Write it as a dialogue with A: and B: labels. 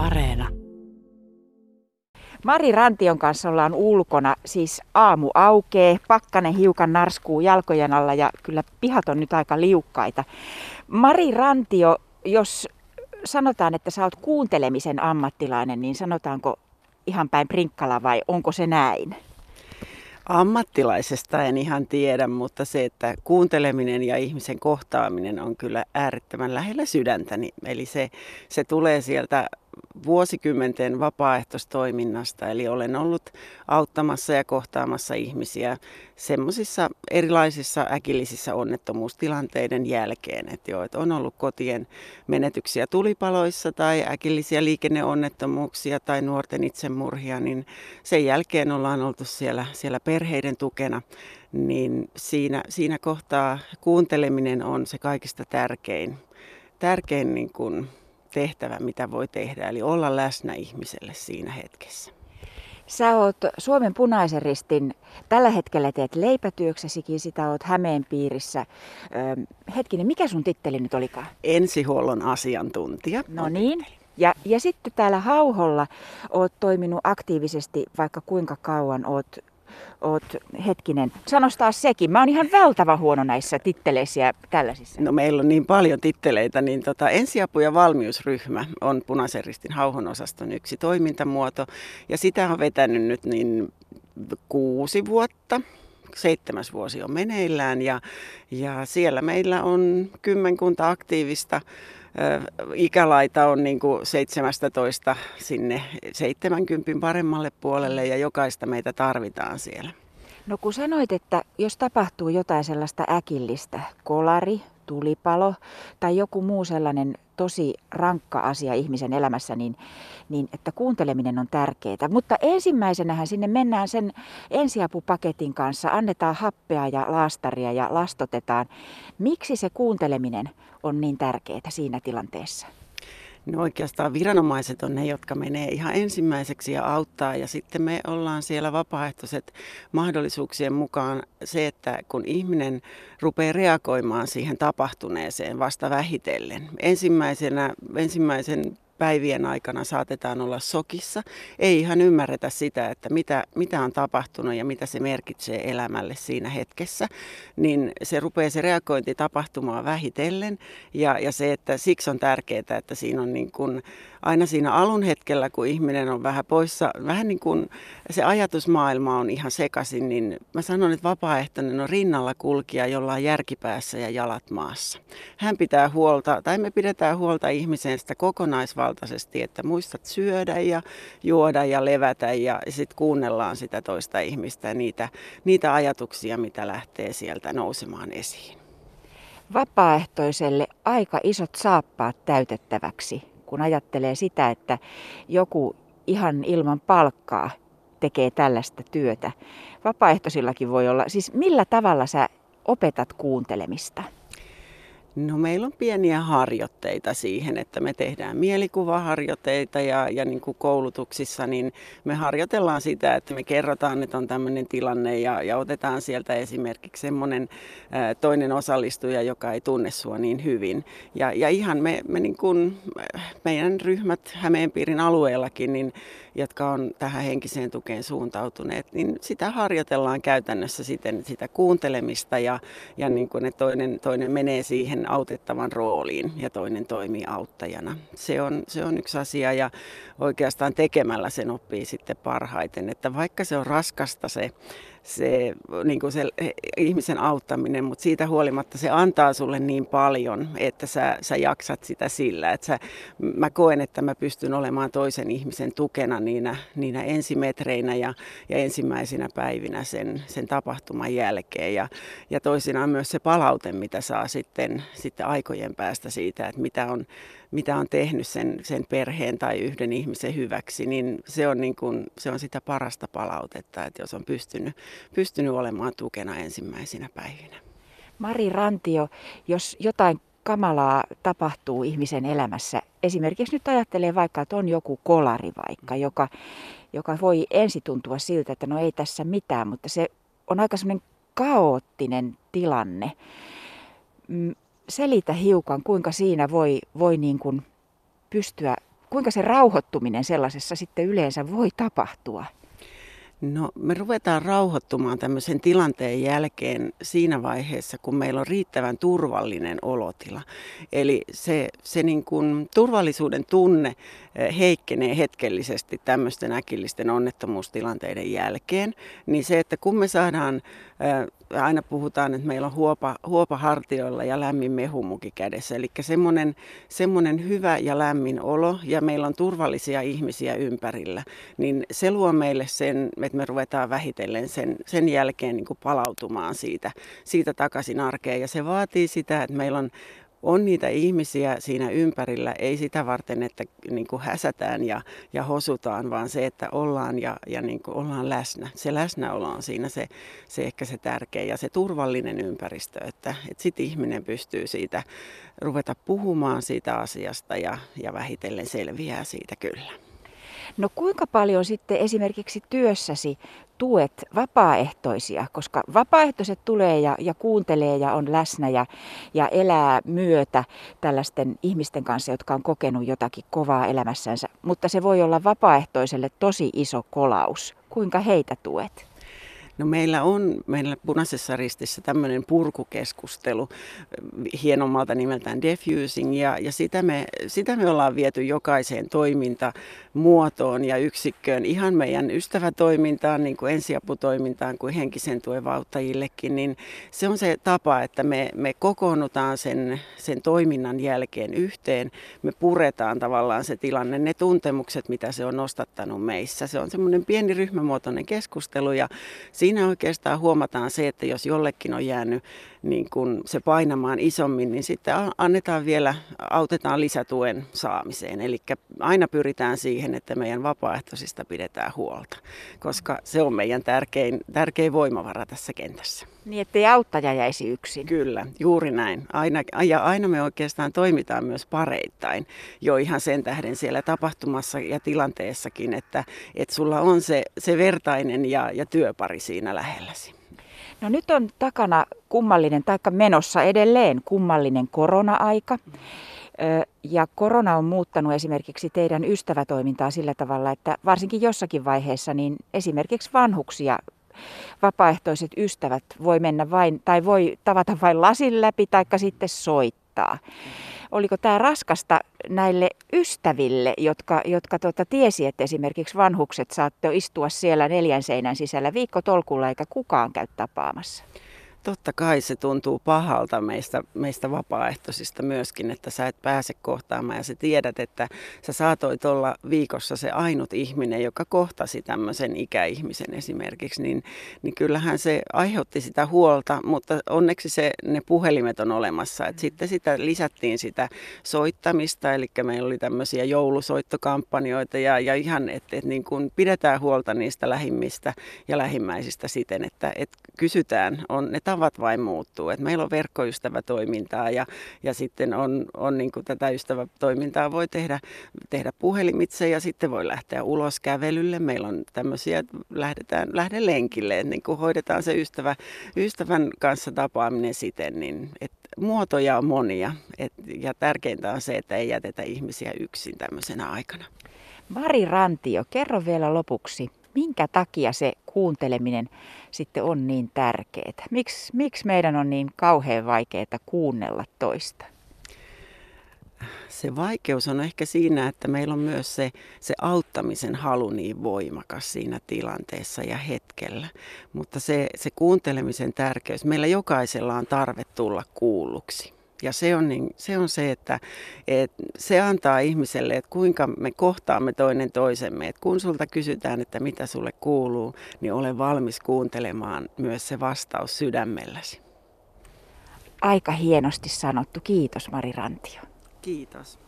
A: Areena.
B: Mari Rantion kanssa ollaan ulkona, siis aamu aukee, pakkanen hiukan narskuu jalkojen alla ja kyllä pihat on nyt aika liukkaita. Mari Rantio, jos sanotaan, että sä oot kuuntelemisen ammattilainen, niin sanotaanko ihan päin prinkkala vai onko se näin?
C: Ammattilaisesta en ihan tiedä, mutta se, että kuunteleminen ja ihmisen kohtaaminen on kyllä äärettömän lähellä sydäntäni. Eli se, se tulee sieltä vuosikymmenten vapaaehtoistoiminnasta, eli olen ollut auttamassa ja kohtaamassa ihmisiä semmoisissa erilaisissa äkillisissä onnettomuustilanteiden jälkeen, että jo, että on ollut kotien menetyksiä tulipaloissa tai äkillisiä liikenneonnettomuuksia tai nuorten itsemurhia, niin sen jälkeen ollaan oltu siellä, siellä perheiden tukena, niin siinä, siinä kohtaa kuunteleminen on se kaikista tärkein, tärkein niin kuin tehtävä, mitä voi tehdä, eli olla läsnä ihmiselle siinä hetkessä.
B: Sä oot Suomen punaisen ristin, tällä hetkellä teet leipätyöksesikin, sitä oot Hämeen piirissä. Öö, hetkinen, mikä sun titteli nyt olikaan?
C: Ensihuollon asiantuntija.
B: No niin. Ja, ja sitten täällä Hauholla oot toiminut aktiivisesti vaikka kuinka kauan oot oot, hetkinen, sanos taas sekin. Mä oon ihan valtava huono näissä titteleissä ja tällaisissa.
C: No meillä on niin paljon titteleitä, niin tota, ensiapu- ja valmiusryhmä on Punaisen ristin hauhon osaston yksi toimintamuoto. Ja sitä on vetänyt nyt niin kuusi vuotta seitsemäs vuosi on meneillään ja, ja siellä meillä on kymmenkunta aktiivista ikälaita on niin kuin 17 sinne 70 paremmalle puolelle ja jokaista meitä tarvitaan siellä.
B: No kun sanoit, että jos tapahtuu jotain sellaista äkillistä, kolari, tulipalo tai joku muu sellainen tosi rankka asia ihmisen elämässä, niin, niin että kuunteleminen on tärkeää. Mutta ensimmäisenähän sinne mennään sen ensiapupaketin kanssa, annetaan happea ja laastaria ja lastotetaan. Miksi se kuunteleminen on niin tärkeää siinä tilanteessa?
C: No oikeastaan viranomaiset on ne, jotka menee ihan ensimmäiseksi ja auttaa ja sitten me ollaan siellä vapaaehtoiset mahdollisuuksien mukaan se, että kun ihminen rupeaa reagoimaan siihen tapahtuneeseen vasta vähitellen. Ensimmäisenä, ensimmäisen päivien aikana saatetaan olla sokissa. Ei ihan ymmärretä sitä, että mitä, mitä on tapahtunut ja mitä se merkitsee elämälle siinä hetkessä. Niin se rupeaa se reagointi tapahtumaan vähitellen ja, ja se, että siksi on tärkeää, että siinä on niin kuin aina siinä alun hetkellä, kun ihminen on vähän poissa, vähän niin kuin se ajatusmaailma on ihan sekaisin, niin mä sanon, että vapaaehtoinen on rinnalla kulkija, jolla on järkipäässä ja jalat maassa. Hän pitää huolta, tai me pidetään huolta ihmisestä kokonaisvaltaisesti, että muistat syödä ja juoda ja levätä ja sitten kuunnellaan sitä toista ihmistä ja niitä, niitä ajatuksia, mitä lähtee sieltä nousemaan esiin.
B: Vapaaehtoiselle aika isot saappaat täytettäväksi kun ajattelee sitä, että joku ihan ilman palkkaa tekee tällaista työtä. Vapaaehtoisillakin voi olla. Siis millä tavalla sä opetat kuuntelemista?
C: No meillä on pieniä harjoitteita siihen, että me tehdään mielikuvaharjoitteita ja, ja niin kuin koulutuksissa niin me harjoitellaan sitä, että me kerrotaan, että on tämmöinen tilanne ja, ja otetaan sieltä esimerkiksi semmoinen ää, toinen osallistuja, joka ei tunne sua niin hyvin. Ja, ja ihan me, me niin kuin, meidän ryhmät Hämeenpiirin alueellakin, niin, jotka on tähän henkiseen tukeen suuntautuneet, niin sitä harjoitellaan käytännössä siten sitä kuuntelemista ja, ja niin kuin, että toinen, toinen menee siihen siihen autettavan rooliin ja toinen toimii auttajana. Se on, se on yksi asia ja oikeastaan tekemällä sen oppii sitten parhaiten, että vaikka se on raskasta se se, niin kuin se ihmisen auttaminen, mutta siitä huolimatta se antaa sulle niin paljon, että sä, sä jaksat sitä sillä. Että sä, mä koen, että mä pystyn olemaan toisen ihmisen tukena niinä, niinä ensimetreinä ja, ja ensimmäisinä päivinä sen, sen tapahtuman jälkeen. Ja, ja toisinaan myös se palaute, mitä saa sitten, sitten aikojen päästä siitä, että mitä on mitä on tehnyt sen, sen perheen tai yhden ihmisen hyväksi, niin se on, niin kuin, se on sitä parasta palautetta, että jos on pystynyt, pystynyt olemaan tukena ensimmäisinä päivinä.
B: Mari Rantio, jos jotain kamalaa tapahtuu ihmisen elämässä, esimerkiksi nyt ajattelee vaikka, että on joku kolari vaikka, joka, joka voi ensi tuntua siltä, että no ei tässä mitään, mutta se on aika semmoinen kaoottinen tilanne. Mm, selitä hiukan, kuinka siinä voi, voi niin kuin pystyä kuinka se rauhoittuminen sellaisessa sitten yleensä voi tapahtua?
C: No me ruvetaan rauhoittumaan tämmöisen tilanteen jälkeen siinä vaiheessa, kun meillä on riittävän turvallinen olotila. Eli se, se niin kuin turvallisuuden tunne eh, heikkenee hetkellisesti tämmöisten äkillisten onnettomuustilanteiden jälkeen. Niin se, että kun me saadaan, eh, aina puhutaan, että meillä on huopa, huopa hartioilla ja lämmin mehumuki kädessä. Eli semmoinen, semmoinen hyvä ja lämmin olo ja meillä on turvallisia ihmisiä ympärillä, niin se luo meille sen, että me ruvetaan vähitellen sen, sen jälkeen niin kuin palautumaan siitä, siitä takaisin arkeen. Ja se vaatii sitä, että meillä on on niitä ihmisiä siinä ympärillä, ei sitä varten, että niin kuin häsätään ja, ja hosutaan, vaan se, että ollaan ja, ja niin kuin ollaan läsnä. Se läsnäolo on siinä se, se ehkä se tärkeä ja se turvallinen ympäristö, että, että sitten ihminen pystyy siitä ruveta puhumaan siitä asiasta ja, ja vähitellen selviää siitä kyllä.
B: No kuinka paljon sitten esimerkiksi työssäsi tuet vapaaehtoisia, koska vapaaehtoiset tulee ja, ja kuuntelee ja on läsnä ja, ja elää myötä tällaisten ihmisten kanssa, jotka on kokenut jotakin kovaa elämässänsä, mutta se voi olla vapaaehtoiselle tosi iso kolaus. Kuinka heitä tuet?
C: No meillä on meillä Punaisessa ristissä tämmöinen purkukeskustelu hienommalta nimeltään Defusing ja, ja sitä, me, sitä me ollaan viety jokaiseen toimintamuotoon ja yksikköön, ihan meidän ystävätoimintaan, niin kuin ensiaputoimintaan kuin henkisen tuen vauttajillekin, niin se on se tapa, että me, me kokoonnutaan sen, sen toiminnan jälkeen yhteen, me puretaan tavallaan se tilanne, ne tuntemukset, mitä se on nostattanut meissä. Se on semmoinen pieni ryhmämuotoinen keskustelu ja siinä siinä oikeastaan huomataan se, että jos jollekin on jäänyt niin kun se painamaan isommin, niin sitten annetaan vielä, autetaan lisätuen saamiseen. Eli aina pyritään siihen, että meidän vapaaehtoisista pidetään huolta, koska se on meidän tärkein, tärkein voimavara tässä kentässä.
B: Niin, ettei auttaja jäisi yksin.
C: Kyllä, juuri näin. Aina, ja aina me oikeastaan toimitaan myös pareittain jo ihan sen tähden siellä tapahtumassa ja tilanteessakin, että, että sulla on se, se vertainen ja, ja työpari siinä lähelläsi.
B: No nyt on takana kummallinen, taikka menossa edelleen kummallinen korona-aika. Ja korona on muuttanut esimerkiksi teidän ystävätoimintaa sillä tavalla, että varsinkin jossakin vaiheessa niin esimerkiksi vanhuksia vapaaehtoiset ystävät voi mennä vain, tai voi tavata vain lasin läpi, taikka sitten soittaa. Oliko tämä raskasta näille ystäville, jotka, jotka tota, tiesi, että esimerkiksi vanhukset saattoi istua siellä neljän seinän sisällä viikkotolkulla eikä kukaan käy tapaamassa?
C: Totta kai se tuntuu pahalta meistä, meistä vapaaehtoisista myöskin, että sä et pääse kohtaamaan. Ja sä tiedät, että sä saatoit olla viikossa se ainut ihminen, joka kohtasi tämmöisen ikäihmisen esimerkiksi, niin, niin kyllähän se aiheutti sitä huolta, mutta onneksi se, ne puhelimet on olemassa. Et sitten sitä lisättiin sitä soittamista, eli meillä oli tämmöisiä joulusoittokampanjoita ja, ja ihan, että et niin kun pidetään huolta niistä lähimmistä ja lähimmäisistä siten, että et kysytään, on ne tavat vain muuttuu. Et meillä on verkkoystävätoimintaa ja, ja sitten on, on niin kuin tätä ystävätoimintaa voi tehdä, tehdä puhelimitse ja sitten voi lähteä ulos kävelylle. Meillä on tämmöisiä, että lähdetään, lähde lenkille, että niin kuin hoidetaan se ystävä, ystävän kanssa tapaaminen siten, niin että muotoja on monia et, ja tärkeintä on se, että ei jätetä ihmisiä yksin tämmöisenä aikana.
B: Mari Rantio, kerro vielä lopuksi, minkä takia se kuunteleminen sitten on niin tärkeää? Miks, miksi meidän on niin kauhean vaikeaa kuunnella toista?
C: Se vaikeus on ehkä siinä, että meillä on myös se, se auttamisen halu niin voimakas siinä tilanteessa ja hetkellä. Mutta se, se kuuntelemisen tärkeys, meillä jokaisella on tarve tulla kuulluksi. Ja se on, niin, se, on se, että, että se antaa ihmiselle, että kuinka me kohtaamme toinen toisemme. Että kun sulta kysytään, että mitä sulle kuuluu, niin ole valmis kuuntelemaan myös se vastaus sydämelläsi.
B: Aika hienosti sanottu. Kiitos Mari Rantio.
C: Kiitos.